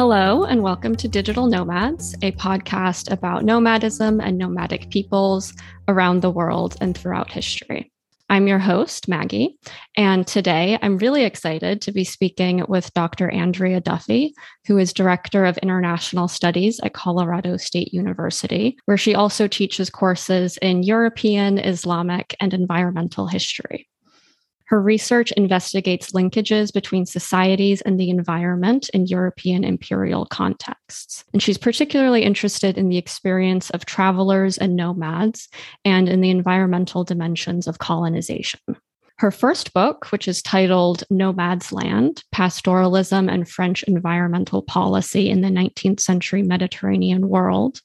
Hello, and welcome to Digital Nomads, a podcast about nomadism and nomadic peoples around the world and throughout history. I'm your host, Maggie, and today I'm really excited to be speaking with Dr. Andrea Duffy, who is Director of International Studies at Colorado State University, where she also teaches courses in European, Islamic, and environmental history. Her research investigates linkages between societies and the environment in European imperial contexts. And she's particularly interested in the experience of travelers and nomads and in the environmental dimensions of colonization. Her first book, which is titled Nomad's Land Pastoralism and French Environmental Policy in the 19th Century Mediterranean World,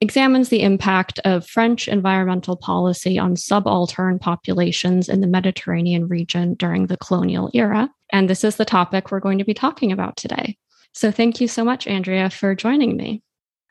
examines the impact of French environmental policy on subaltern populations in the Mediterranean region during the colonial era. And this is the topic we're going to be talking about today. So thank you so much, Andrea, for joining me.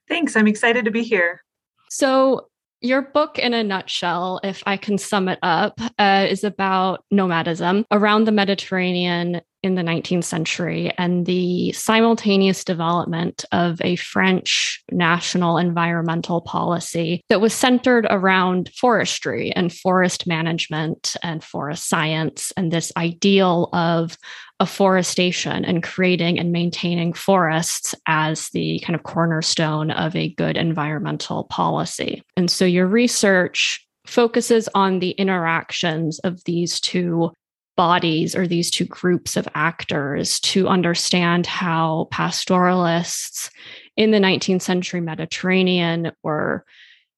Thanks. I'm excited to be here. So, your book, in a nutshell, if I can sum it up, uh, is about nomadism around the Mediterranean in the 19th century and the simultaneous development of a French national environmental policy that was centered around forestry and forest management and forest science and this ideal of afforestation and creating and maintaining forests as the kind of cornerstone of a good environmental policy. And so your research focuses on the interactions of these two bodies or these two groups of actors to understand how pastoralists in the 19th century Mediterranean were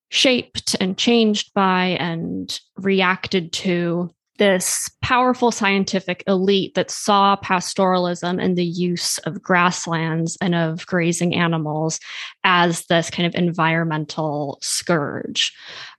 shaped and changed by and reacted to this powerful scientific elite that saw pastoralism and the use of grasslands and of grazing animals as this kind of environmental scourge.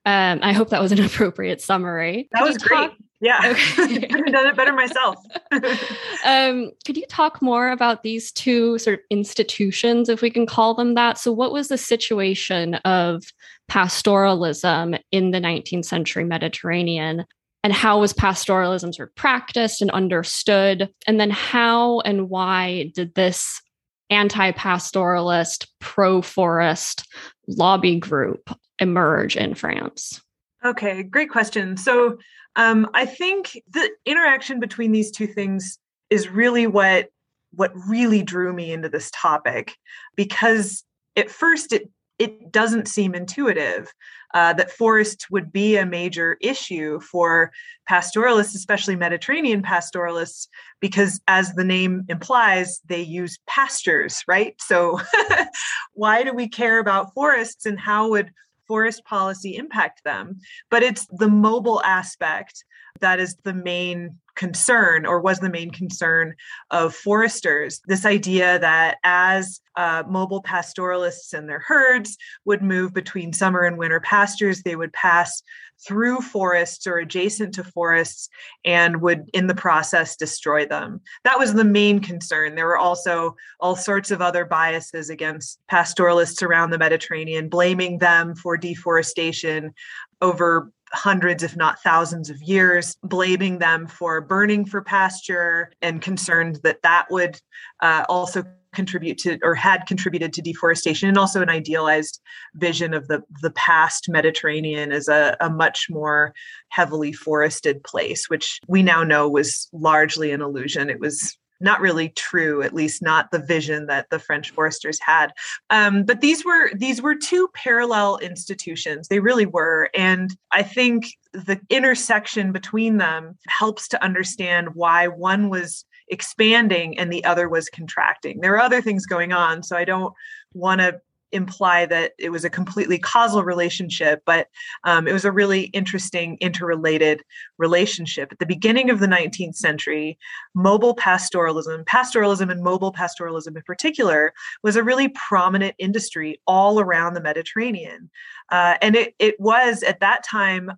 Um, I hope that was an appropriate summary. That was great. Yeah, okay. I have done it better myself. um, could you talk more about these two sort of institutions, if we can call them that? So, what was the situation of pastoralism in the 19th century Mediterranean? And how was pastoralism sort of practiced and understood? And then, how and why did this anti pastoralist, pro forest lobby group emerge in France? Okay, great question. So, um, I think the interaction between these two things is really what what really drew me into this topic because at first it it doesn't seem intuitive uh, that forests would be a major issue for pastoralists, especially Mediterranean pastoralists, because as the name implies, they use pastures, right? So, why do we care about forests and how would forest policy impact them? But it's the mobile aspect that is the main concern or was the main concern of foresters. This idea that as uh, mobile pastoralists and their herds would move between summer and winter pastures they would pass through forests or adjacent to forests and would in the process destroy them. That was the main concern. There were also all sorts of other biases against pastoralists around the mediterranean blaming them for deforestation over hundreds, if not thousands of years, blaming them for burning for pasture and concerned that that would uh, also contribute to or had contributed to deforestation and also an idealized vision of the the past mediterranean as a, a much more heavily forested place which we now know was largely an illusion. It was not really true at least not the vision that the french foresters had. Um, but these were these were two parallel institutions. They really were. And i think the intersection between them helps to understand why one was expanding and the other was contracting. There were other things going on, so I don't want to imply that it was a completely causal relationship, but um, it was a really interesting interrelated relationship. At the beginning of the 19th century, mobile pastoralism, pastoralism and mobile pastoralism in particular, was a really prominent industry all around the Mediterranean. Uh, and it, it was at that time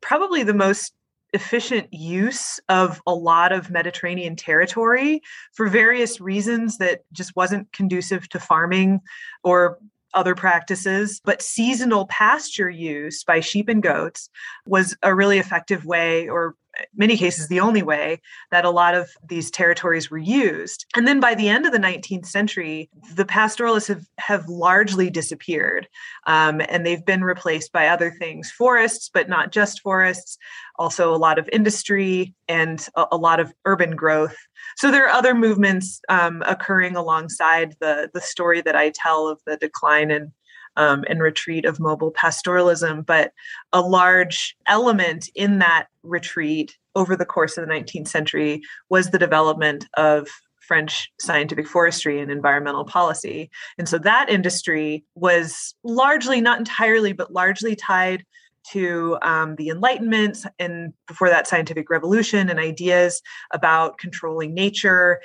probably the most efficient use of a lot of Mediterranean territory for various reasons that just wasn't conducive to farming or other practices. But seasonal pasture use by sheep and goats was a really effective way, or many cases the only way that a lot of these territories were used. And then by the end of the 19th century, the pastoralists have, have largely disappeared um, and they've been replaced by other things forests, but not just forests, also a lot of industry and a, a lot of urban growth. So there are other movements um, occurring alongside the, the story that I tell of the decline in um, and retreat of mobile pastoralism. But a large element in that retreat over the course of the 19th century was the development of French scientific forestry and environmental policy. And so that industry was largely, not entirely, but largely tied to um, the Enlightenment and before that, scientific revolution and ideas about controlling nature,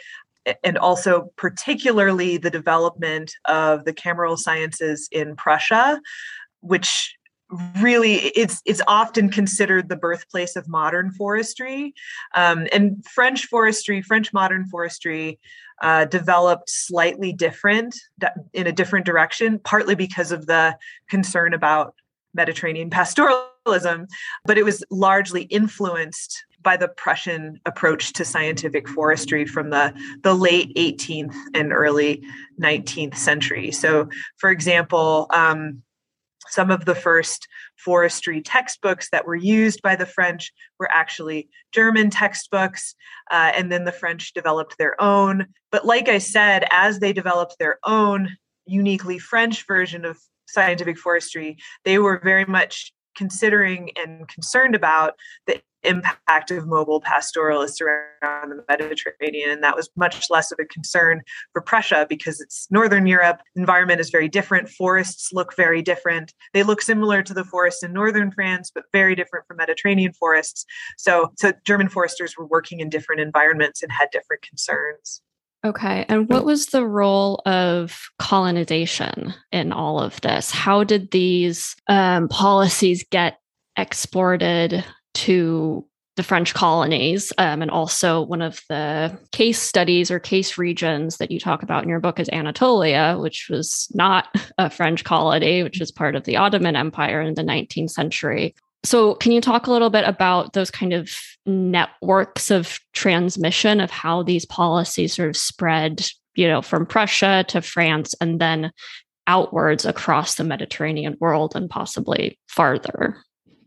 and also particularly the development of the cameral sciences in Prussia, which really it's it's often considered the birthplace of modern forestry. Um, and french forestry french modern forestry uh, developed slightly different in a different direction partly because of the concern about mediterranean pastoralism but it was largely influenced by the Prussian approach to scientific forestry from the, the late 18th and early 19th century. So, for example, um, some of the first forestry textbooks that were used by the French were actually German textbooks, uh, and then the French developed their own. But, like I said, as they developed their own uniquely French version of scientific forestry, they were very much considering and concerned about the impact of mobile pastoralists around the Mediterranean. And that was much less of a concern for Prussia because it's Northern Europe. Environment is very different. Forests look very different. They look similar to the forests in Northern France, but very different from Mediterranean forests. So, so German foresters were working in different environments and had different concerns. Okay. And what was the role of colonization in all of this? How did these um, policies get exported to the French colonies. Um, and also, one of the case studies or case regions that you talk about in your book is Anatolia, which was not a French colony, which is part of the Ottoman Empire in the 19th century. So, can you talk a little bit about those kind of networks of transmission of how these policies sort of spread, you know, from Prussia to France and then outwards across the Mediterranean world and possibly farther?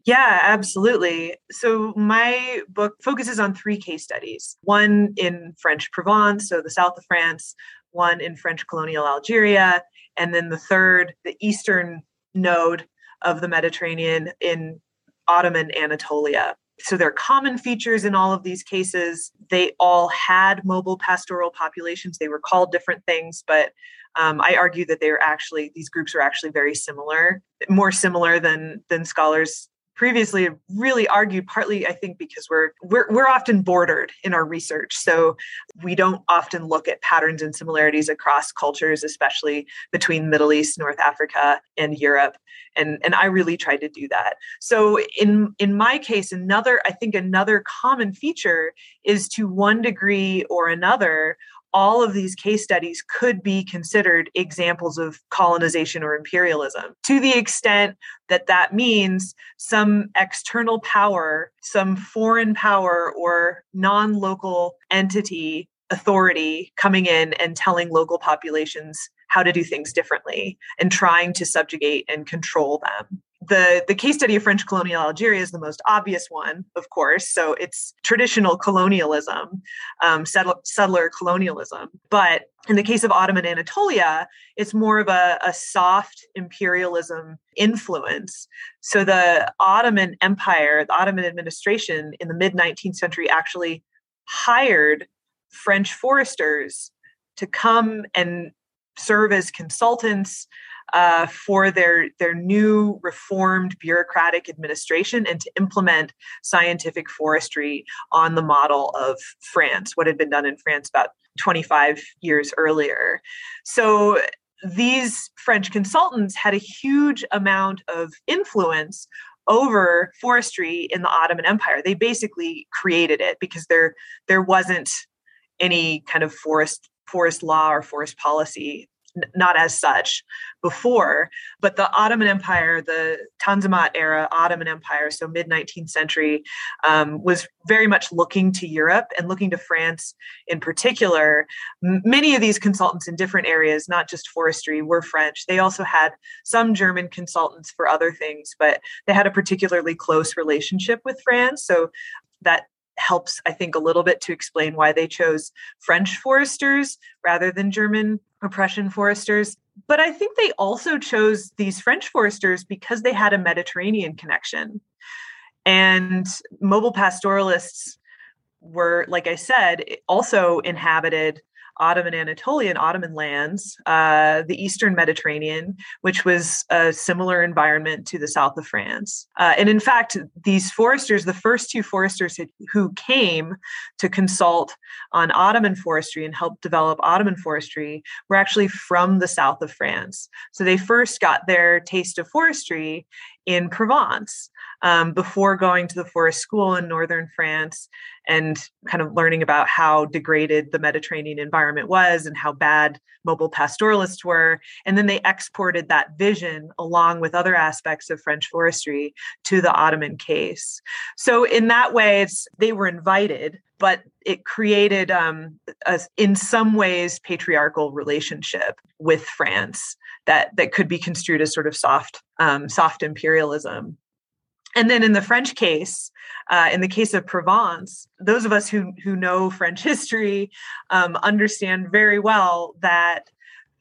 Yeah, absolutely. So, my book focuses on three case studies one in French Provence, so the south of France, one in French colonial Algeria, and then the third, the eastern node of the Mediterranean in Ottoman Anatolia. So, there are common features in all of these cases. They all had mobile pastoral populations. They were called different things, but um, I argue that they are actually these groups are actually very similar, more similar than than scholars previously really argued partly i think because we're, we're we're often bordered in our research. So we don't often look at patterns and similarities across cultures especially between middle east north africa and europe. And and i really tried to do that. So in in my case another i think another common feature is to one degree or another all of these case studies could be considered examples of colonization or imperialism to the extent that that means some external power, some foreign power or non local entity authority coming in and telling local populations how to do things differently and trying to subjugate and control them the the case study of French colonial Algeria is the most obvious one, of course. So it's traditional colonialism, um, settler, settler colonialism. But in the case of Ottoman Anatolia, it's more of a, a soft imperialism influence. So the Ottoman Empire, the Ottoman administration in the mid 19th century actually hired French foresters to come and serve as consultants uh, for their their new reformed bureaucratic administration and to implement scientific forestry on the model of France, what had been done in France about 25 years earlier. So these French consultants had a huge amount of influence over forestry in the Ottoman Empire. They basically created it because there there wasn't any kind of forest forest law or forest policy not as such before. But the Ottoman Empire, the Tanzimat era Ottoman Empire, so mid 19th century, um, was very much looking to Europe and looking to France in particular. M- many of these consultants in different areas, not just forestry, were French. They also had some German consultants for other things, but they had a particularly close relationship with France. So that helps, I think, a little bit to explain why they chose French foresters rather than German Prussian foresters. But I think they also chose these French foresters because they had a Mediterranean connection. And mobile pastoralists were, like I said, also inhabited Ottoman Anatolian, Ottoman lands, uh, the Eastern Mediterranean, which was a similar environment to the south of France. Uh, and in fact, these foresters, the first two foresters who came to consult on Ottoman forestry and help develop Ottoman forestry were actually from the south of France. So they first got their taste of forestry in Provence um, before going to the forest school in northern France and kind of learning about how degraded the Mediterranean environment was and how bad mobile pastoralists were. And then they exported that vision along with other aspects of French forestry to the Ottoman case. So, in that way, they were invited, but it created, um, a, in some ways, patriarchal relationship with France that, that could be construed as sort of soft, um, soft imperialism. And then in the French case, uh, in the case of Provence, those of us who, who know French history um, understand very well that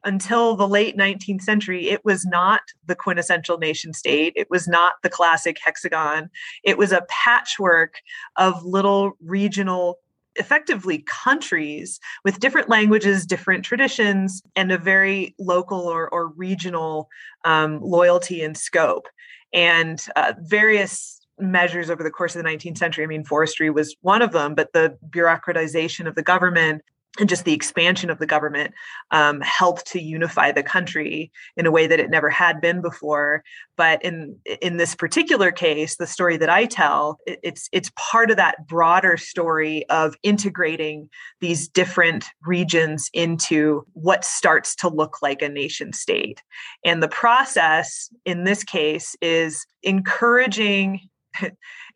until the late 19th century, it was not the quintessential nation state. It was not the classic hexagon. It was a patchwork of little regional effectively countries with different languages, different traditions, and a very local or, or regional um, loyalty and scope and uh, various measures over the course of the 19th century. I mean, forestry was one of them, but the bureaucratization of the government and just the expansion of the government um, helped to unify the country in a way that it never had been before. But in in this particular case, the story that I tell, it's it's part of that broader story of integrating these different regions into what starts to look like a nation state. And the process in this case is encouraging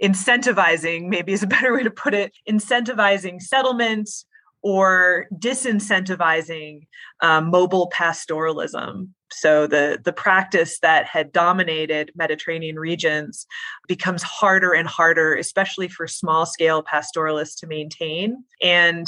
incentivizing maybe is a better way to put it incentivizing settlement or disincentivizing um, mobile pastoralism. So the the practice that had dominated Mediterranean regions becomes harder and harder, especially for small scale pastoralists to maintain. And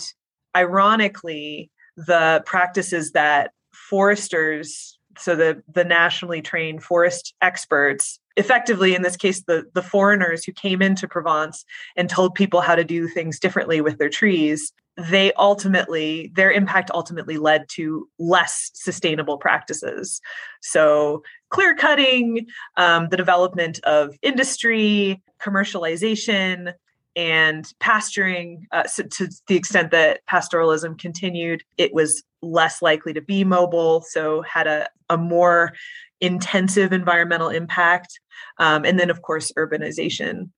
ironically, the practices that foresters, so the the nationally trained forest experts effectively in this case the the foreigners who came into Provence and told people how to do things differently with their trees they ultimately their impact ultimately led to less sustainable practices. So clear cutting um, the development of industry commercialization and pasturing uh, so to the extent that pastoralism continued it was less likely to be mobile so had a, a more intensive environmental impact um, and then of course urbanization.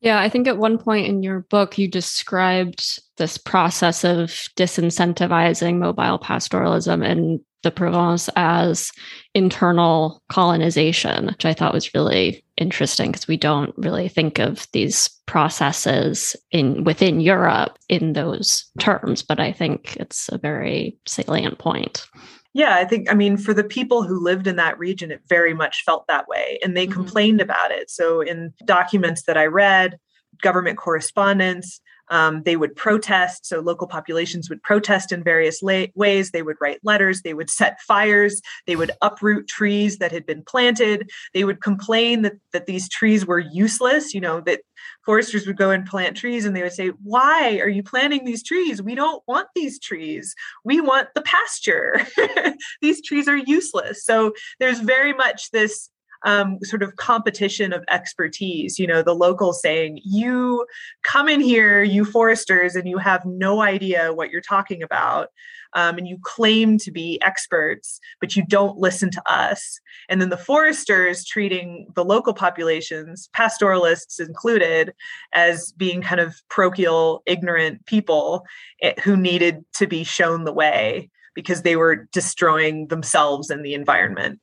Yeah, I think at one point in your book, you described this process of disincentivizing mobile pastoralism in the Provence as internal colonization, which I thought was really interesting because we don't really think of these processes in within Europe in those terms, but I think it's a very salient point. Yeah, I think, I mean, for the people who lived in that region, it very much felt that way. And they mm-hmm. complained about it. So, in documents that I read, government correspondence, Um, they would protest. So local populations would protest in various la- ways. They would write letters. They would set fires. They would uproot trees that had been planted. They would complain that, that these trees were useless, you know, that foresters would go and plant trees and they would say, Why are you planting these trees? We don't want these trees. We want the pasture. these trees are useless. So there's very much this um, sort of competition of expertise. You know, the locals saying, You come in here, you foresters, and you have no idea what you're talking about. Um, and you claim to be experts, but you don't listen to us. And then the foresters treating the local populations, pastoralists included, as being kind of parochial, ignorant people eh, who needed to be shown the way because they were destroying themselves and the environment.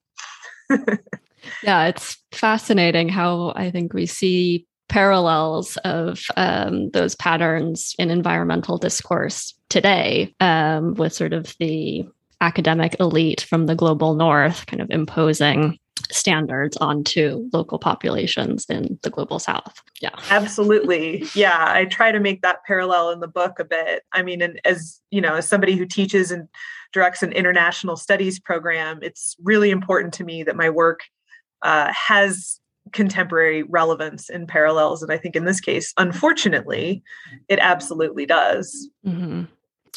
yeah, it's fascinating how I think we see parallels of um, those patterns in environmental discourse today um, with sort of the academic elite from the global north kind of imposing standards onto local populations in the global south. Yeah. Absolutely. Yeah i try to make that parallel in the book a bit. I mean and as you know as somebody who teaches and directs an international studies program it's really important to me that my work uh, has contemporary relevance and parallels. And I think in this case, unfortunately, it absolutely does. Mm-hmm.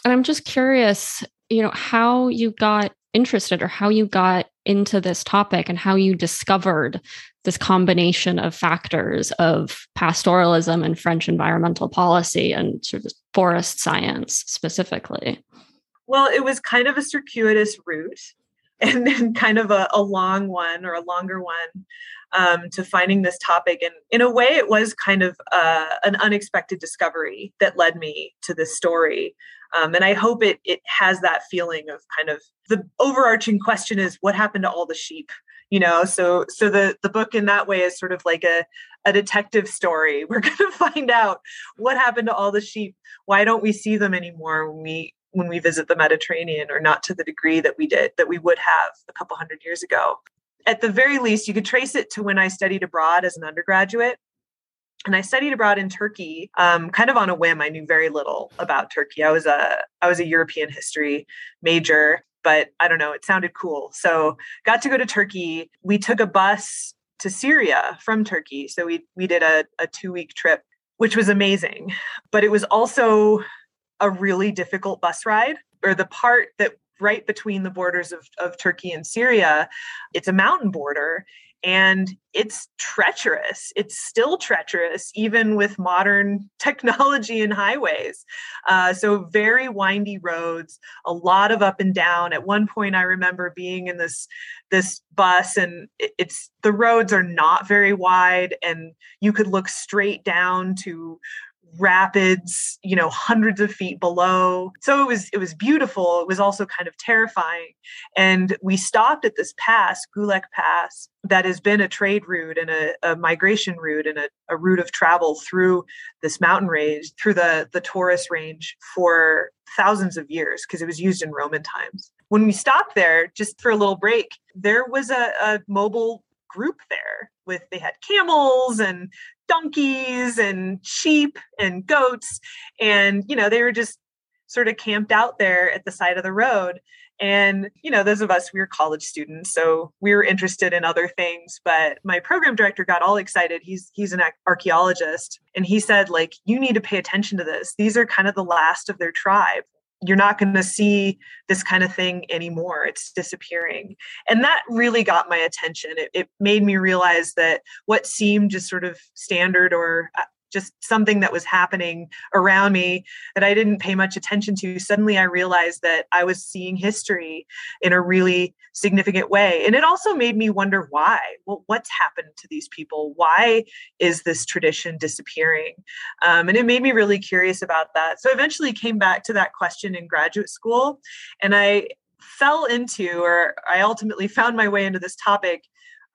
And I'm just curious, you know, how you got interested or how you got into this topic and how you discovered this combination of factors of pastoralism and French environmental policy and sort of forest science specifically. Well, it was kind of a circuitous route and then kind of a, a long one or a longer one um, to finding this topic. And in a way, it was kind of uh, an unexpected discovery that led me to this story. Um, and I hope it it has that feeling of kind of the overarching question is what happened to all the sheep you know so so the the book in that way is sort of like a a detective story we're going to find out what happened to all the sheep why don't we see them anymore when we when we visit the Mediterranean, or not to the degree that we did, that we would have a couple hundred years ago. At the very least, you could trace it to when I studied abroad as an undergraduate. And I studied abroad in Turkey, um, kind of on a whim. I knew very little about Turkey. I was a I was a European history major, but I don't know, it sounded cool. So got to go to Turkey. We took a bus to Syria from Turkey. So we we did a, a two week trip, which was amazing. But it was also a really difficult bus ride or the part that right between the borders of, of Turkey and Syria, it's a mountain border and it's treacherous. It's still treacherous, even with modern technology and highways. Uh, so, very windy roads, a lot of up and down. At one point, I remember being in this this bus, and it's the roads are not very wide, and you could look straight down to rapids you know hundreds of feet below. So it was it was beautiful. It was also kind of terrifying. And we stopped at this pass gulek pass that has been a trade route and a, a migration route and a, a, route of travel through this mountain range through the the taurus range for thousands of years because it was used in roman times. When we stopped there just for a little break there was a, a mobile group there with they had camels and donkeys and sheep and goats. And you know they were just sort of camped out there at the side of the road. And you know those of us we were college students so we were interested in other things. But my program director got all excited. He's he's an archaeologist. And he said like you need to pay attention to this. These are kind of the last of their tribe you're not going to see this kind of thing anymore. It's disappearing. And that really got my attention. It, it, made me realize that what seemed just sort of standard or uh, just something that was happening around me that I didn't pay much attention to. Suddenly I realized that I was seeing history in a really significant way. And it also made me wonder why. Well, what's happened to these people? Why is this tradition disappearing? Um, and it made me really curious about that. So I eventually came back to that question in graduate school. And I fell into, or I ultimately found my way into this topic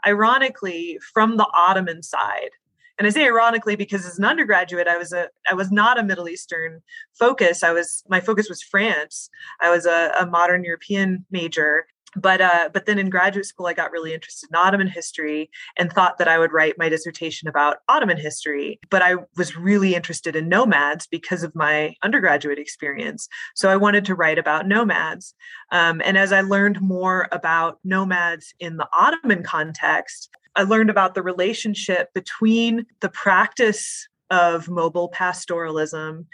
ironically from the ottoman side and I say ironically because as an undergraduate, I was a I was not a Middle Eastern focus. I was my focus was France. I was a, a modern European major, but uh, but then in graduate school i got really interested in ottoman history and thought that i would write my dissertation about ottoman history but i was really interested in nomads because of my undergraduate experience so i wanted to write about nomads um, and as i learned more about nomads in the ottoman context i learned about the relationship between the practice of mobile pastoralism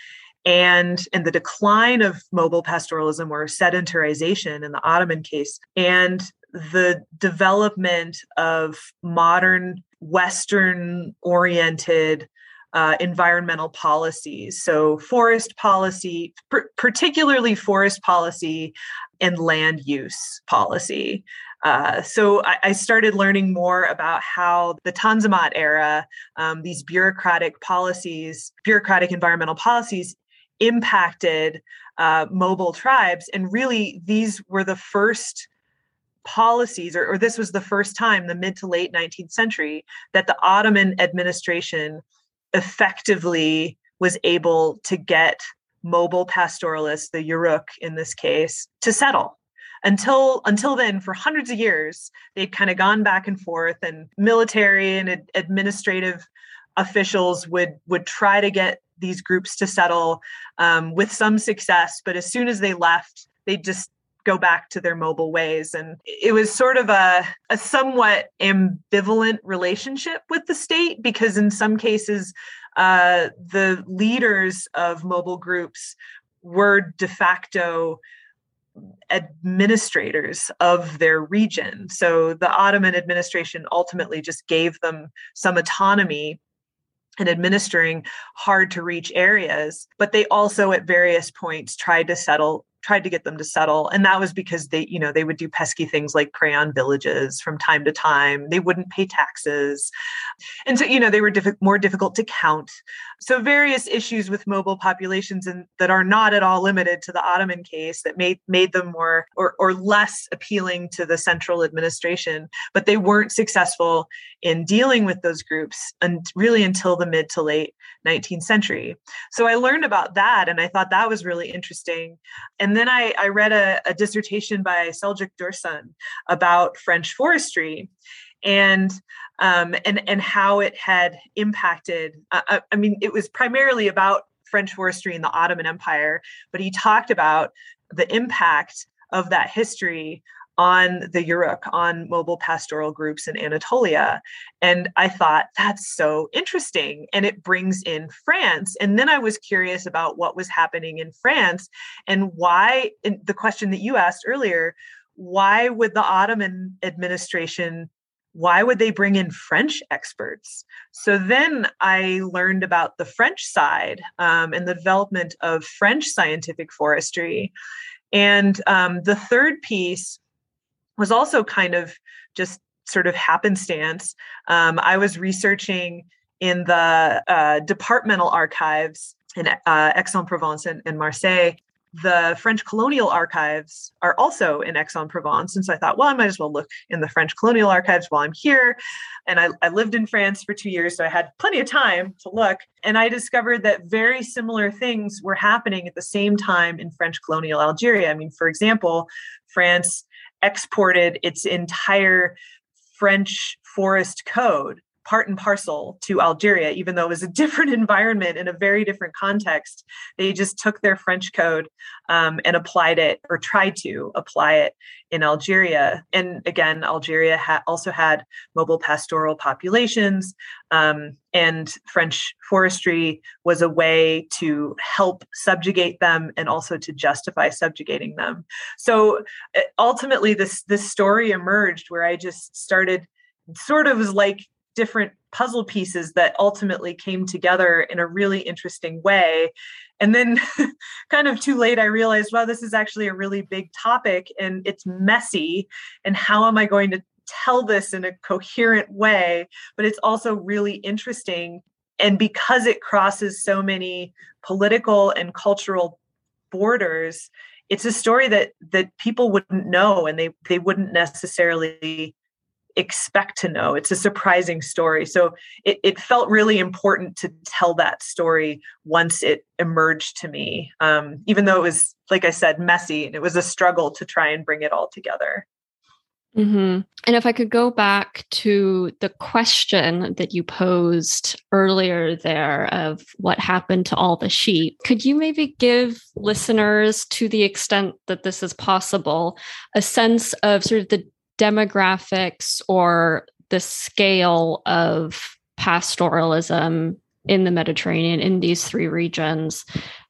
and and the decline of mobile pastoralism or sedentarization in the Ottoman case and the development of modern Western oriented uh, environmental policies. So, forest policy, pr- particularly forest policy and land use policy. Uh, so I, I, started learning more about how the Tanzimat era, um, these bureaucratic policies, bureaucratic environmental policies impacted uh, mobile tribes. And really, these were the first policies, or, or this was the first time, the mid to late 19th century, that the Ottoman administration effectively was able to get mobile pastoralists, the Yuruk in this case, to settle. Until until then, for hundreds of years, they'd kind of gone back and forth, and military and ad- administrative officials would would try to get these groups to settle um, with some success. But as soon as they left, they just go back to their mobile ways. And it was sort of a, a somewhat ambivalent relationship with the state because, in some cases, uh, the leaders of mobile groups were de facto administrators of their region. So the Ottoman administration ultimately just gave them some autonomy and administering hard to reach areas but they also at various points tried to settle tried to get them to settle and that was because they you know they would do pesky things like prey on villages from time to time. They wouldn't pay taxes. And so you know they were diff- more difficult to count. So various issues with mobile populations and that are not at all limited to the ottoman case that made made them more or, or less appealing to the central administration but they weren't successful in dealing with those groups and really until the mid to late 19th century. So i learned about that and i thought that was really interesting. And then I, I read a, a dissertation by Seljuk Dursun about French forestry and um, and and how it had impacted. Uh, uh, I mean, it was primarily about French forestry in the Ottoman Empire, but he talked about the impact of that history on the Yuruk, on mobile pastoral groups in Anatolia. And I thought, that's so interesting. And it brings in France. And then I was curious about what was happening in France and why, the question that you asked earlier, why would the Ottoman administration why would they bring in French experts? So then I learned about the French side um, and the development of French scientific forestry. And um, the third piece was also kind of just sort of happenstance. Um, I was researching in the uh, departmental archives in uh, Aix-en-Provence and, Marseille. The French colonial archives are also in Aix-en-Provence. And so I thought, well, I might as well look in the French colonial archives while I'm here. And I, I lived in France for two years, so I had plenty of time to look. And I discovered that very similar things were happening at the same time in French colonial Algeria. I mean, for example, France exported its entire French forest code part and parcel to Algeria, even though it was a different environment in a very different context. They just took their French code um, and applied it or tried to apply it in Algeria. And again, Algeria ha- also had mobile pastoral populations, um, and French forestry was a way to help subjugate them and also to justify subjugating them. So uh, ultimately, this this story emerged where I just started sort of was like different puzzle pieces that ultimately came together in a really interesting way. And then, kind of too late, I realized, wow, this is actually a really big topic and it's messy. And how am I going to tell this in a coherent way? But it's also really interesting. And because it crosses so many political and cultural borders, it's a story that that people wouldn't know and they they wouldn't necessarily expect to know. It's a surprising story. So it, it felt really important to tell that story once it emerged to me, um, even though it was, like I said, messy and it was a struggle to try and bring it all together. Mm-hmm. And if I could go back to the question that you posed earlier there of what happened to all the sheep, could you maybe give listeners, to the extent that this is possible, a sense of sort of the demographics or the scale of pastoralism in the Mediterranean in these three regions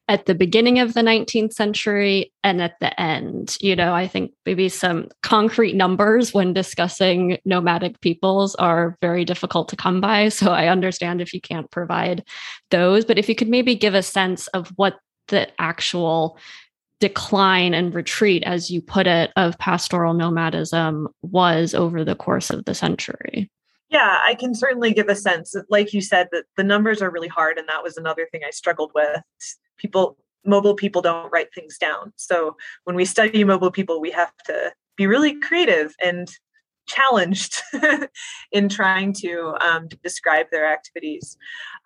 at the beginning of the 19th century and at the end. You know, I think maybe some concrete numbers when discussing nomadic peoples are very difficult to come by. So I understand if you can't provide those, but if you could maybe give a sense of what the actual decline and retreat, as you put it, of pastoral nomadism was over the course of the century. Yeah, I can certainly give a sense. Like you said, that the numbers are really hard, and that was another thing I struggled with. People, mobile people, don't write things down. So when we study mobile people, we have to be really creative and challenged in trying to um, describe their activities.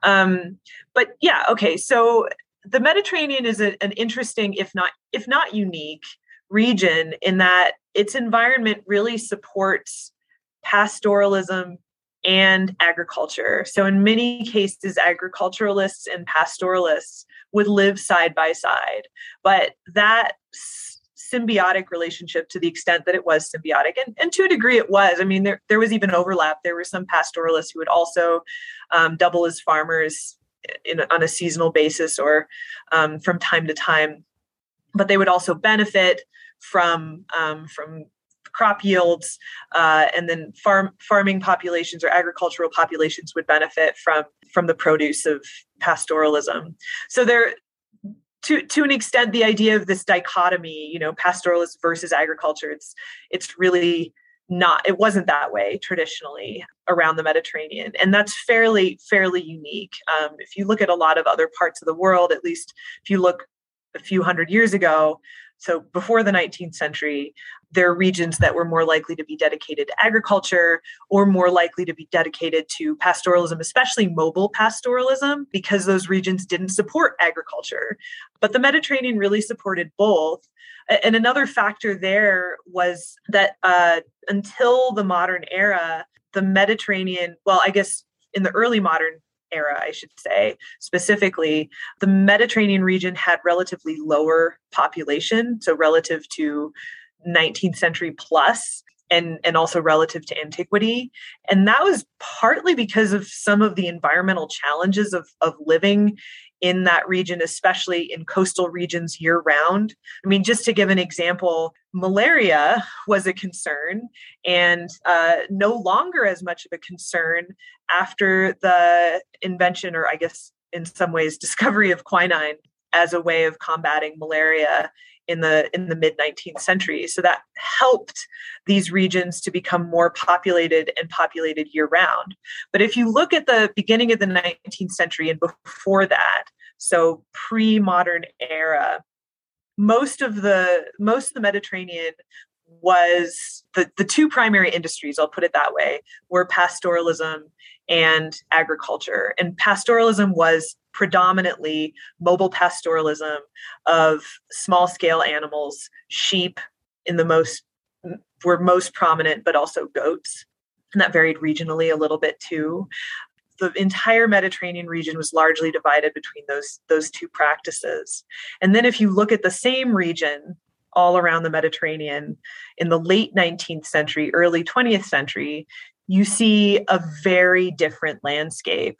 Um, but yeah, okay. So the Mediterranean is a, an interesting, if not if not unique, region in that its environment really supports pastoralism and agriculture. So, in many cases, agriculturalists and pastoralists would live side by side. But that symbiotic relationship, to the extent that it was symbiotic, and, and to a degree it was, I mean, there, there was even overlap. There were some pastoralists who would also um, double as farmers in, on a seasonal basis or um, from time to time. But they would also benefit from um, from crop yields, uh, and then farm farming populations or agricultural populations would benefit from from the produce of pastoralism. So there, to to an extent, the idea of this dichotomy, you know, pastoralist versus agriculture, it's it's really not it wasn't that way traditionally around the mediterranean and that's fairly fairly unique um, if you look at a lot of other parts of the world at least if you look a few hundred years ago so before the 19th century, there are regions that were more likely to be dedicated to agriculture or more likely to be dedicated to pastoralism, especially mobile pastoralism, because those regions didn't support agriculture. But the Mediterranean really supported both. And another factor there was that uh, until the modern era, the Mediterranean, well, I guess in the early modern era, I should say, specifically, the Mediterranean region had relatively lower population. So, relative to 19th century plus, and, and also relative to antiquity. And that was partly because of some of the environmental challenges of, of living in that region, especially in coastal regions year round. I mean, just to give an example, malaria was a concern and uh, no longer as much of a concern after the invention, or I guess in some ways, discovery of quinine as a way of combating malaria in the in the mid 19th century. So that helped these regions to become more populated and populated year round but if you look at the beginning of the 19th century and before that so pre-modern era most of the most of the mediterranean was the, the two primary industries i'll put it that way were pastoralism and agriculture. And pastoralism was predominantly mobile pastoralism of small scale animals, sheep in the most were most prominent, but also goats. And that varied regionally a little bit too. The entire Mediterranean region was largely divided between those, those two practices. And then if you look at the same region all around the Mediterranean in the late 19th century, early 20th century, you see a very different landscape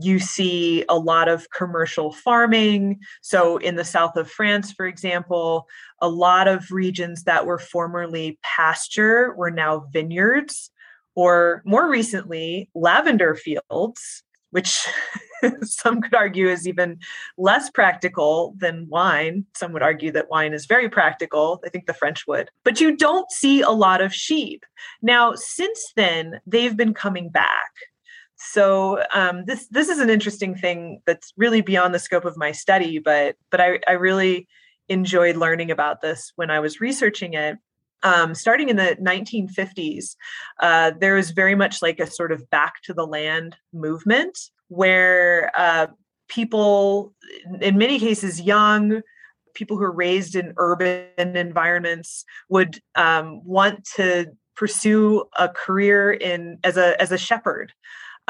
you see a lot of commercial farming. So, in the south of France, for example, a lot of regions that were formerly pasture were now vineyards, or more recently, lavender fields, which some could argue is even less practical than wine. Some would argue that wine is very practical. I think the French would. But you don't see a lot of sheep. Now, since then, they've been coming back. So um, this this is an interesting thing that's really beyond the scope of my study, but but I, I really enjoyed learning about this when I was researching it. Um, starting in the 1950s, uh, there was very much like a sort of back to the land movement where uh, people, in many cases, young people who are raised in urban environments, would um, want to pursue a career in as a as a shepherd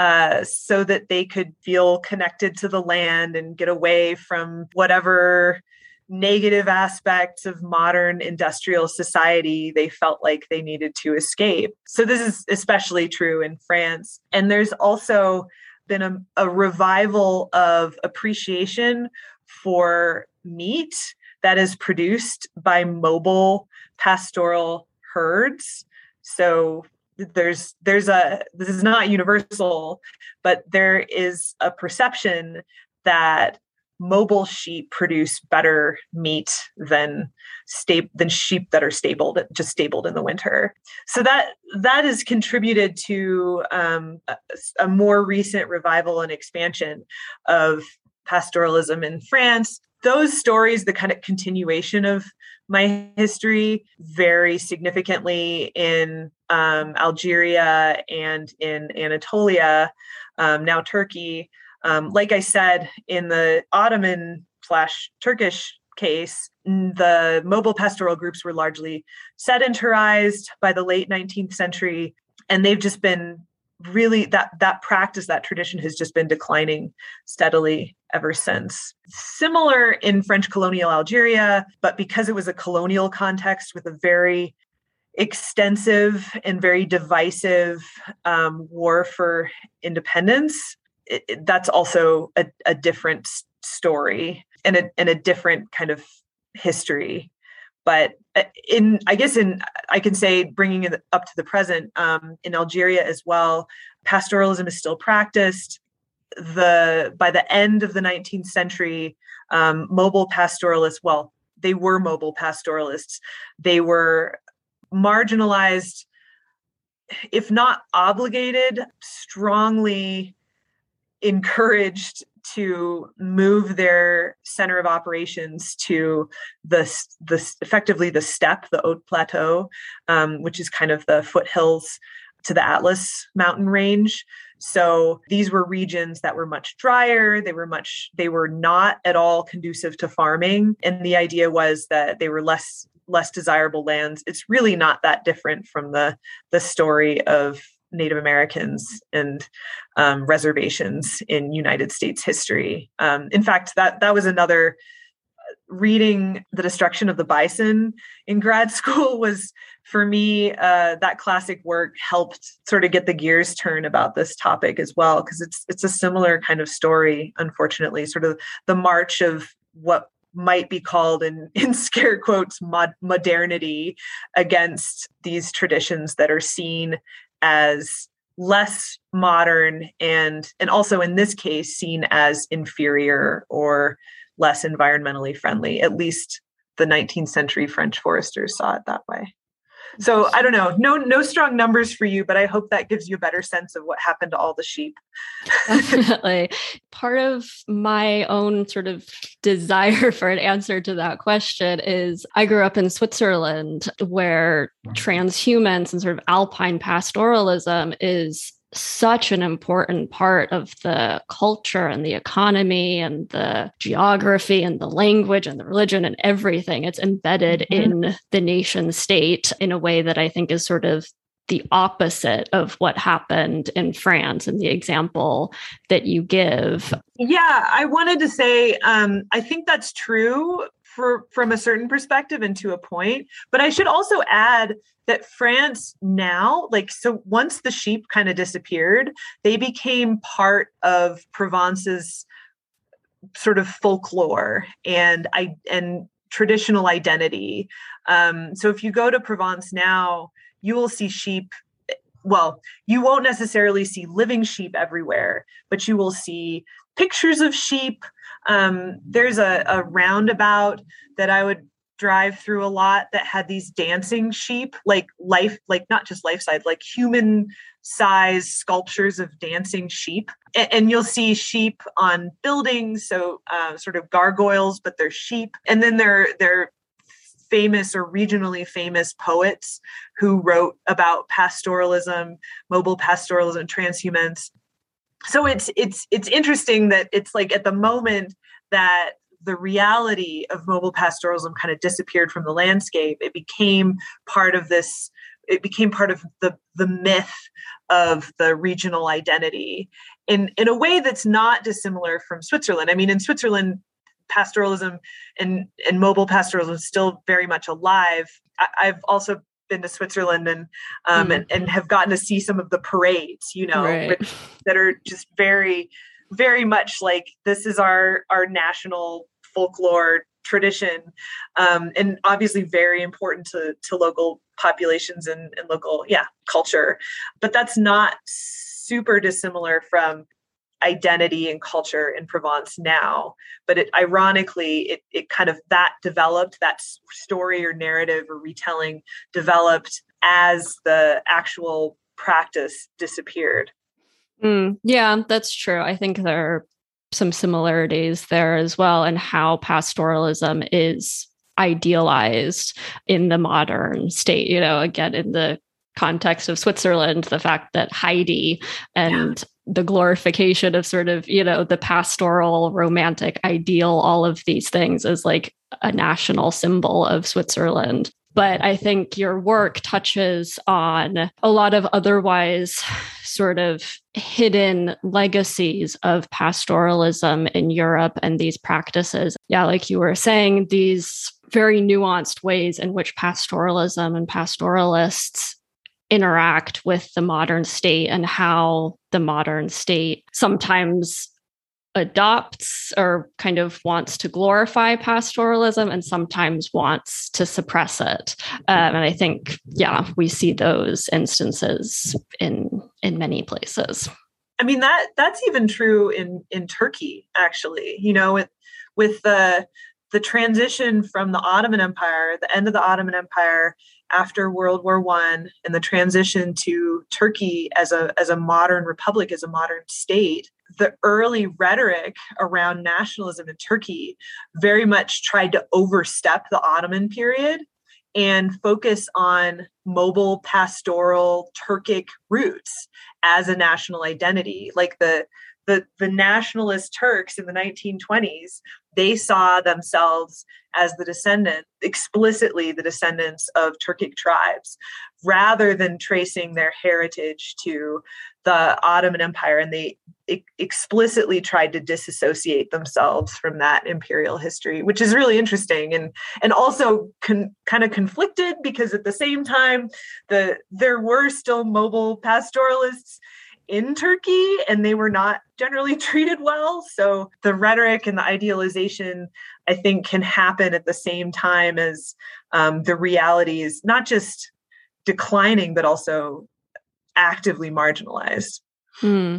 uh, so that they could feel connected to the land and get away from whatever negative aspects of modern industrial society they felt like they needed to escape. So, this is especially true in France. And there's also been a, a revival of appreciation for meat that is produced by mobile pastoral herds. So, there's there's a this is not universal but there is a perception that mobile sheep produce better meat than sta- than sheep that are stabled just stabled in the winter. So that that has contributed to um, a, a more recent revival and expansion of pastoralism in france. Those stories the kind of continuation of my history very significantly in um, algeria and in anatolia um, now turkey. Um, like I said, in the Ottoman slash Turkish case, the mobile pastoral groups were largely sedentarized by the late 19th century, and they've just been really that that practice that tradition has just been declining steadily ever since. Similar in french colonial algeria but because it was a colonial context with a very extensive and very divisive um, war for independence it, that's also a, a different story and a, and a different kind of history but uh, in i guess in i can say bringing it up to the present um, in algeria as well pastoralism is still practiced. The by the end of the 19th century um, mobile pastoralists well they were mobile pastoralists. They were marginalized if not obligated strongly encouraged to move their center of operations to the, the effectively the steppe, the Haute Plateau, um, which is kind of the foothills to the Atlas mountain range. So these were regions that were much drier. They were much, they were not at all conducive to farming. And the idea was that they were less less desirable lands. It's really not that different from the the story of Native Americans and um, reservations in United States history. Um, in fact, that that was another uh, reading the destruction of the bison in grad school was for me uh, that classic work helped sort of get the gears turned about this topic as well because it's it's a similar kind of story unfortunately sort of the march of what might be called in in scare quotes mod- modernity against these traditions that are seen as less modern and and also in this case seen as inferior or less environmentally friendly. At least the 19th century french foresters saw it that way so I don't know, no no strong numbers for you, but I hope that gives you a better sense of what happened to all the sheep. Definitely. Part of my own sort of desire for an answer to that question is I grew up in Switzerland where transhumance and sort of alpine pastoralism is such an important part of the culture and the economy and the geography and the language and the religion and everything. It's embedded mm-hmm. in the nation state in a way that I think is sort of the opposite of what happened in France and the example that you give. Yeah, I wanted to say um, I think that's true for from a certain perspective and to a point but i should also add that france now like so once the sheep kind of disappeared they became part of provence's sort of folklore and i and traditional identity. Um, so if you go to provence now you will see sheep well you won't necessarily see living sheep everywhere but you will see pictures of sheep um, there's a, a roundabout that I would drive through a lot that had these dancing sheep, like life, like not just life size, like human size sculptures of dancing sheep. And, and you'll see sheep on buildings, so uh, sort of gargoyles, but they're sheep. And then they're they're famous or regionally famous poets who wrote about pastoralism, mobile pastoralism, transhumance so it's it's it's interesting that it's like at the moment that the reality of mobile pastoralism kind of disappeared from the landscape it became part of this it became part of the the myth of the regional identity in in a way that's not dissimilar from Switzerland. I mean, in Switzerland, pastoralism and and mobile pastoralism is still very much alive. I, have also been to Switzerland and um mm. and, and have gotten to see some of the parades, you know, right. that are just very very much like this is our our national folklore tradition um, and obviously very important to, to local populations and, and local yeah culture but that's not super dissimilar from identity and culture in Provence now. But it ironically, it it kind of that developed, that story or narrative or retelling developed as the actual practice disappeared. Mm, yeah, that's true. I think there are some similarities there as well, and how pastoralism is idealized in the modern state. You know, again, in the context of Switzerland, the fact that Heidi and yeah. the glorification of sort of, you know, the pastoral romantic ideal, all of these things is like a national symbol of Switzerland but I think your work touches on a lot of otherwise sort of hidden legacies of pastoralism in Europe and these practices. Yeah, like you were saying, these very nuanced ways in which pastoralism and pastoralists interact with the modern state and how the modern state sometimes adopts or kind of wants to glorify pastoralism and sometimes wants to suppress it. Um, and i think yeah we see those instances in in many places. I mean that that's even true in in turkey actually you know with with the the transition from the ottoman empire the end of the ottoman empire after World War One and the transition to Turkey as a as a modern republic, as a modern state, the early rhetoric around nationalism in Turkey very much tried to overstep the Ottoman period and focus on mobile pastoral Turkic roots as a national identity. Like the the, the nationalist Turks in the 1920s, they saw themselves as the descendant, explicitly the descendants of Turkic tribes, rather than tracing their heritage to the Ottoman Empire. And they explicitly tried to disassociate themselves from that imperial history, which is really interesting and and also con, kind of conflicted because at the same time, the there were still mobile pastoralists in Turkey and they were not generally treated well. So the rhetoric and the idealization, I think, can happen at the same time as um, the reality is not just declining, but also actively marginalized. Hmm.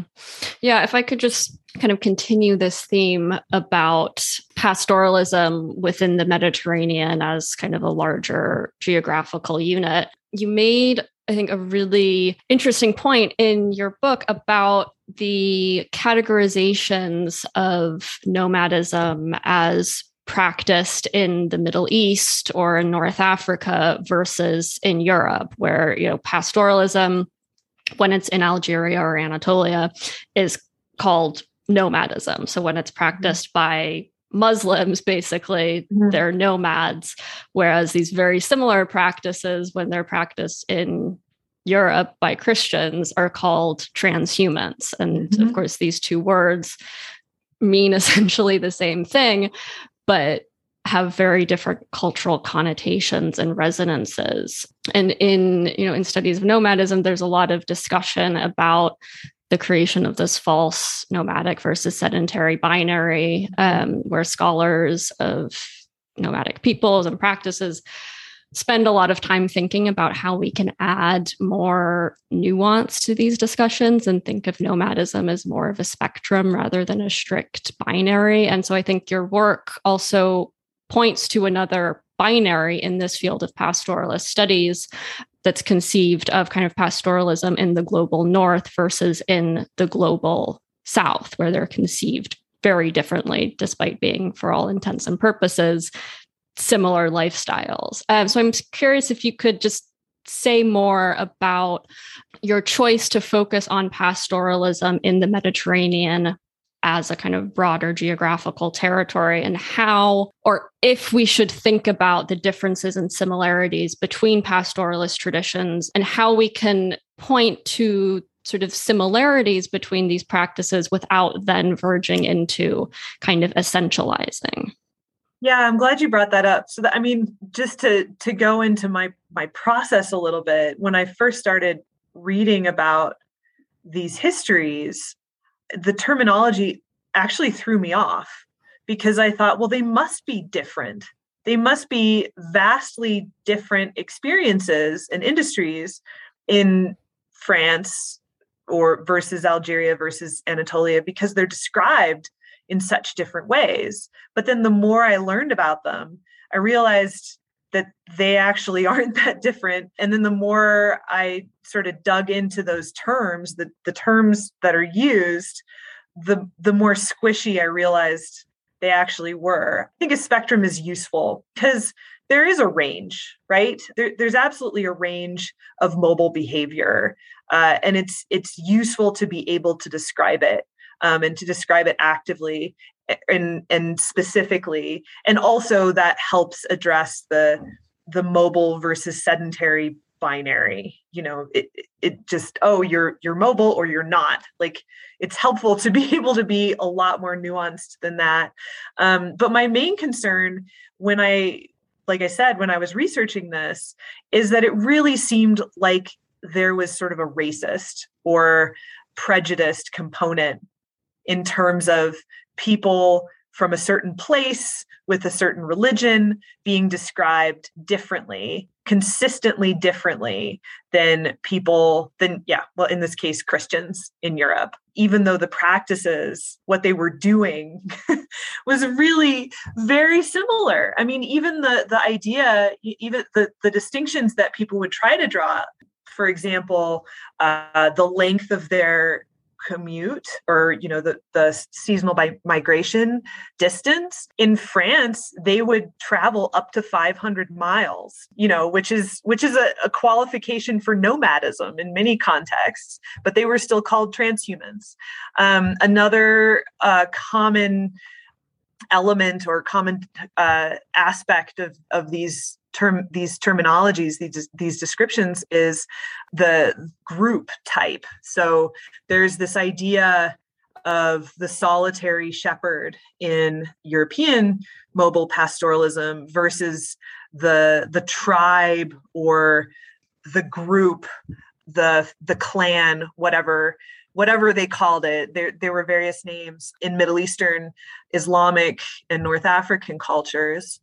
Yeah, if I could just kind of continue this theme about pastoralism within the Mediterranean as kind of a larger geographical unit, you made, I think, a really interesting point in your book about the categorizations of nomadism as practiced in the Middle East or in North Africa versus in Europe, where you know pastoralism when it's in Algeria or Anatolia is called nomadism. So when it's mm-hmm. practiced by Muslims, basically, mm-hmm. they're nomads. Whereas these very similar practices, when they're practiced in Europe by Christians, are called transhumance. And mm-hmm. of course, these two words mean essentially the same thing, but have very different cultural connotations and resonances. And in, you know, in studies of nomadism, there's a lot of discussion about the creation of this false nomadic versus sedentary binary, um, where scholars of nomadic peoples and practices spend a lot of time thinking about how we can add more nuance to these discussions and think of nomadism as more of a spectrum rather than a strict binary. And so I think your work also points to another binary in this field of pastoralist studies that's conceived of kind of pastoralism in the global north versus in the global south, where they're conceived very differently, despite being, for all intents and purposes, similar lifestyles. Um, so I'm curious if you could just say more about your choice to focus on pastoralism in the Mediterranean as a kind of broader geographical territory and how or if we should think about the differences and similarities between pastoralist traditions and how we can point to sort of similarities between these practices without then verging into kind of essentializing. Yeah i'm glad you brought that up. So that i mean just to to go into my my process a little bit when i first started reading about these histories the terminology actually threw me off because i thought well they must be different they must be vastly different experiences and industries in france or versus Algeria versus Anatolia because they're described in such different ways. But then the more I learned about them, I realized that they actually aren't that different. And then the more I sort of dug into those terms, the, the terms that are used, the the more squishy I realized they actually were. I think a spectrum is useful because there is a range, right? There, there's absolutely a range of mobile behavior, uh, and it's it's useful to be able to describe it um, and to describe it actively and and specifically, and also that helps address the the mobile versus sedentary binary you know it it just oh you're you're mobile or you're not. Like it's helpful to be able to be a lot more nuanced than that. Um, but my main concern when i like I said, when I was researching this, is that it really seemed like there was sort of a racist or prejudiced component in terms of people from a certain place with a certain religion being described differently consistently differently than people than yeah well in this case christians in europe. Even though the practices what they were doing was really very similar. I mean even the the idea even the the distinctions that people would try to draw for example uh, the length of their commute or you know the the seasonal by migration distance in France they would travel up to 500 miles you know which is which is a, a qualification for nomadism in many contexts but they were still called transhumans. Um, another uh, common element or common uh, aspect of of these term these terminologies these these descriptions is the group type. So there's this idea of the solitary shepherd in european mobile pastoralism versus the the tribe or the group the the clan whatever whatever they called it. There there were various names in middle eastern islamic and north african cultures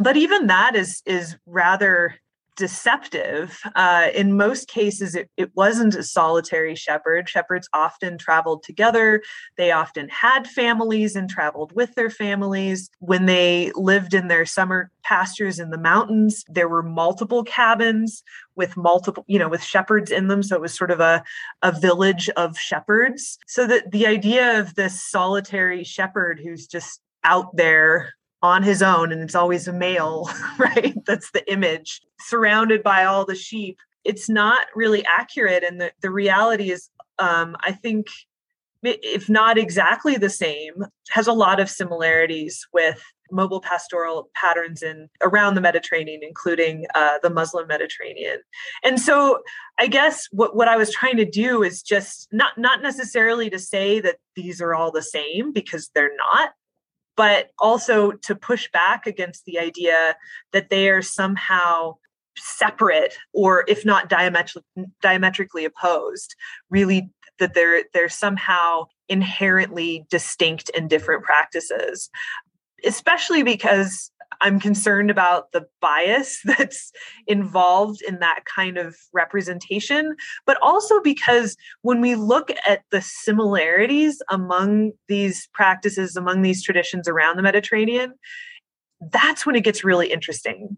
but even that is is rather deceptive. Uh, in most cases, it, it wasn't a solitary shepherd. Shepherds often traveled together. They often had families and traveled with their families. When they lived in their summer pastures in the mountains, there were multiple cabins with multiple, you know, with shepherds in them. So it was sort of a, a village of shepherds. So that the idea of this solitary shepherd who's just out there on his own and it's always a male right? That's the image. Surrounded by all the sheep. It's not really accurate and the, the reality is um, i think if not exactly the same has a lot of similarities with mobile pastoral patterns in around the mediterranean including uh, the muslim mediterranean. And so i guess what, what i was trying to do is just not not necessarily to say that these are all the same because they're not but also to push back against the idea that they are somehow separate or if not diametrically diametrically opposed really that they're they're somehow inherently distinct and different practices especially because I'm concerned about the bias that's involved in that kind of representation, but also because when we look at the similarities among these practices, among these traditions around the Mediterranean, that's when it gets really interesting.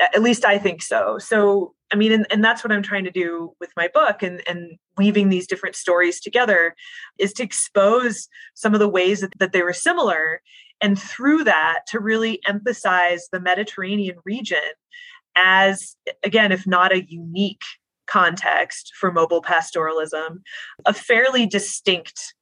At least I think so. So, I mean, and, and that's what I'm trying to do with my book and, and weaving these different stories together is to expose some of the ways that, that they were similar and through that to really emphasize the Mediterranean region as, again, if not a unique context for mobile pastoralism, a fairly distinct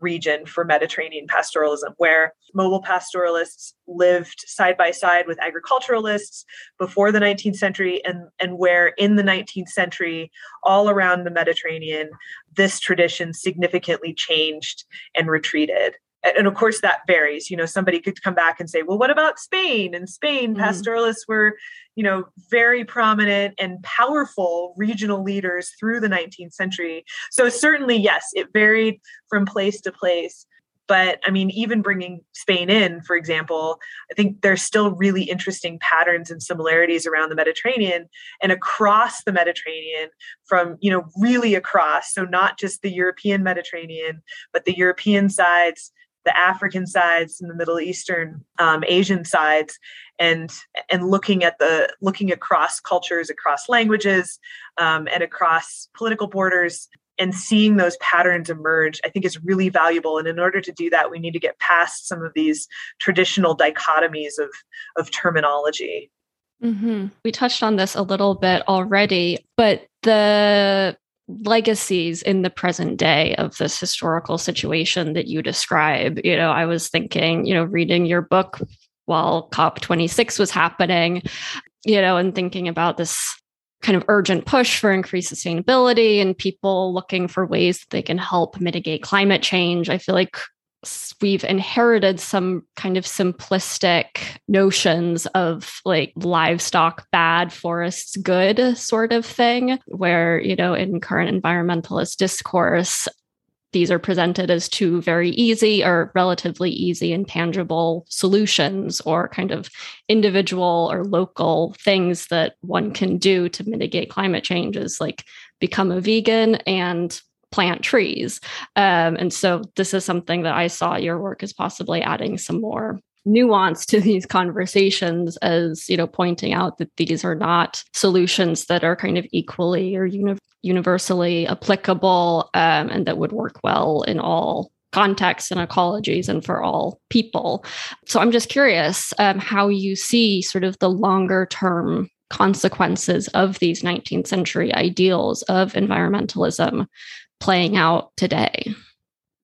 region for Mediterranean pastoralism, where mobile pastoralists lived side by side with agriculturalists before the 19th century, and, and where in the 19th century, all around the Mediterranean, this tradition significantly changed and retreated and of course that varies you know somebody could come back and say well what about spain? And spain mm-hmm. pastoralists were you know very prominent and powerful regional leaders through the 19th century. So certainly yes it varied from place to place. But i mean even bringing spain in for example i think there's still really interesting patterns and similarities around the mediterranean and across the mediterranean from you know really across. So not just the european mediterranean but the european sides the African sides and the Middle Eastern, um, Asian sides, and and looking at the looking across cultures, across languages, um, and across political borders, and seeing those patterns emerge, I think is really valuable. And in order to do that, we need to get past some of these traditional dichotomies of of terminology. Mm-hmm. We touched on this a little bit already, but the legacies in the present day of this historical situation that you describe. You know, I was thinking, you know, reading your book while COP26 was happening, you know, and thinking about this kind of urgent push for increased sustainability and people looking for ways that they can help mitigate climate change. I feel like we've inherited some kind of simplistic notions of like livestock bad forests good sort of thing where you know in current environmentalist discourse these are presented as two very easy or relatively easy and tangible solutions or kind of individual or local things that one can do to mitigate climate change is like become a vegan and plant trees. Um, and so this is something that I saw your work is possibly adding some more nuance to these conversations as you know pointing out that these are not solutions that are kind of equally or uni- universally applicable um, and that would work well in all contexts and ecologies and for all people so i'm just curious um, how you see sort of the longer term consequences of these 19th century ideals of environmentalism playing out today.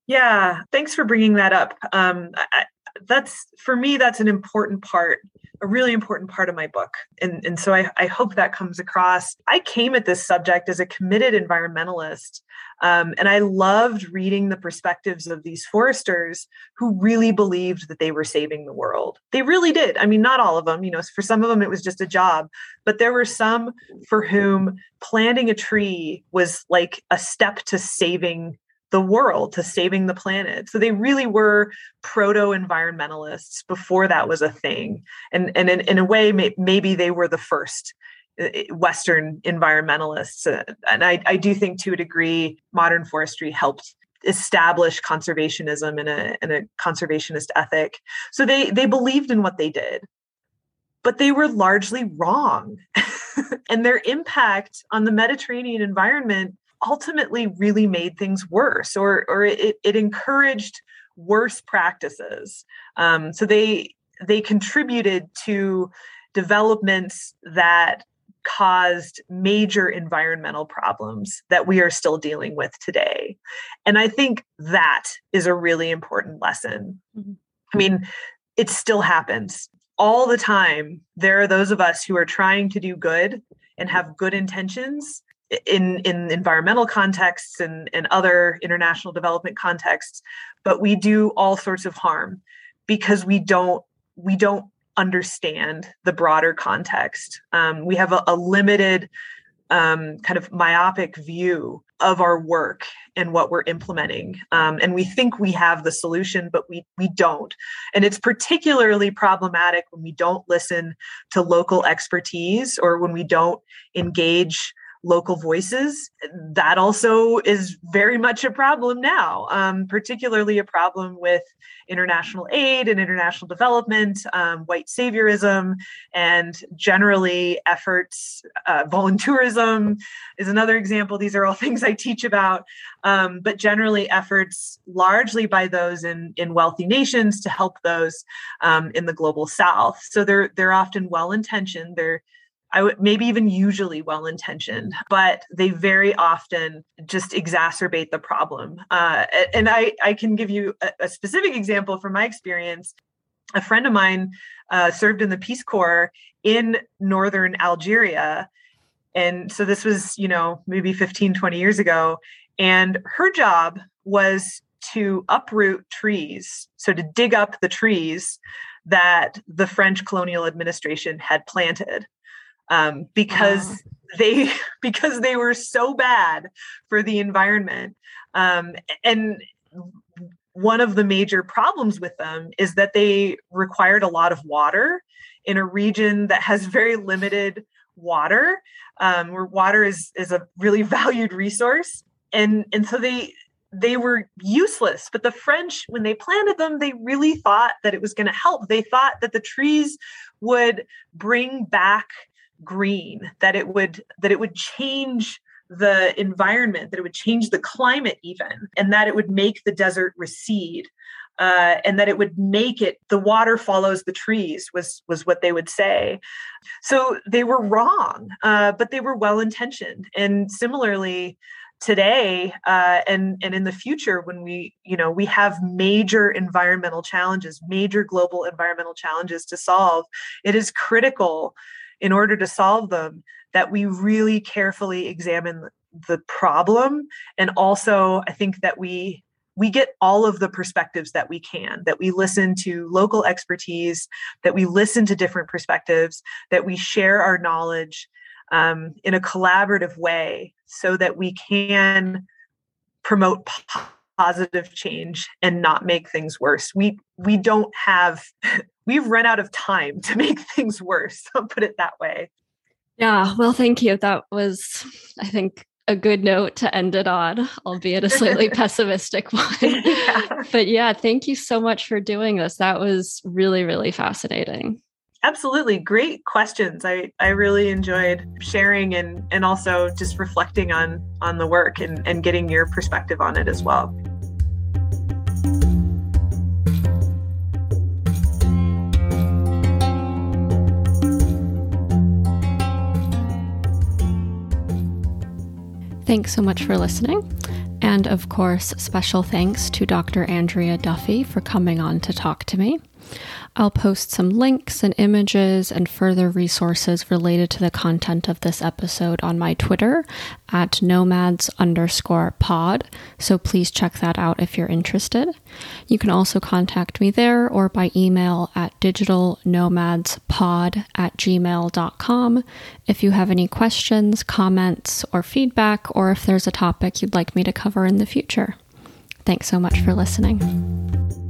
Yeah, thanks for bringing that up. Um, I, that's for me, that's an important part, a really important part of my book. And, and so I, I hope that comes across. I came at this subject as a committed environmentalist. Um, and I loved reading the perspectives of these foresters who really believed that they were saving the world. They really did. I mean, not all of them, you know, for some of them it was just a job, but there were some for whom planting a tree was like a step to saving the world to saving the planet. So they really were proto environmentalists before that was a thing. And, and in, in a way, may, maybe they were the first uh, Western environmentalists. Uh, and I, I do think to a degree, modern forestry helped establish conservationism and a, and a conservationist ethic. So they, they believed in what they did, but they were largely wrong. and their impact on the Mediterranean environment ultimately really made things worse or or it, it encouraged worse practices. Um, so they they contributed to developments that caused major environmental problems that we are still dealing with today. And i think that is a really important lesson. Mm-hmm. i mean it still happens all the time. There are those of us who are trying to do good and have good intentions in in environmental contexts and, and other international development contexts but we do all sorts of harm because we don't we don't understand the broader context. Um, we have a, a limited um, kind of myopic view of our work and what we're implementing. Um, and we think we have the solution but we we don't. And it's particularly problematic when we don't listen to local expertise or when we don't engage local voices. That also is very much a problem now, um, particularly a problem with international aid and international development, um, white saviorism, and generally efforts. Uh, volunteerism is another example. These are all things I teach about, um, but generally efforts largely by those in, in wealthy nations to help those um, in the global south. So they're they're often well intentioned. They're I would maybe even usually well intentioned, but they very often just exacerbate the problem. Uh, and I, I can give you a, a, specific example from my experience. A friend of mine uh, served in the Peace Corps in northern Algeria. And so this was, you know, maybe 15, 20 years ago. And her job was to uproot trees, so to dig up the trees that the French colonial administration had planted um, because wow. they because they were so bad for the environment. Um, and one of the major problems with them is that they required a lot of water in a region that has very limited water um, where water is is a really valued resource. And and so they they were useless. But the french when they planted them they really thought that it was going to help. They thought that the trees would bring back green that it would that it would change the environment that it would change the climate even and that it would make the desert recede uh, and that it would make it the water follows the trees was was what they would say. So they were wrong uh, but they were well intentioned and similarly today uh, and and in the future when we you know we have major environmental challenges major global environmental challenges to solve it is critical in order to solve them that we really carefully examine the problem. And also i think that we we get all of the perspectives that we can that we listen to local expertise that we listen to different perspectives that we share our knowledge um, in a collaborative way so that we can promote positive change and not make things worse. We we don't have we've run out of time to make things worse i'll put it that way. Yeah well thank you. That was i think a good note to end it on albeit a slightly pessimistic one. Yeah. but yeah thank you so much for doing this. That was really really fascinating. Absolutely. Great questions. I i really enjoyed sharing and and also just reflecting on on the work and and getting your perspective on it as well Thanks so much for listening. And of course, special thanks to Dr. Andrea Duffy for coming on to talk to me. I'll post some links and images and further resources related to the content of this episode on my Twitter at nomads underscore pod. So please check that out if you're interested. You can also contact me there or by email at digitalnomadspod at gmail.com if you have any questions, comments, or feedback, or if there's a topic you'd like me to cover in the future. Thanks so much for listening.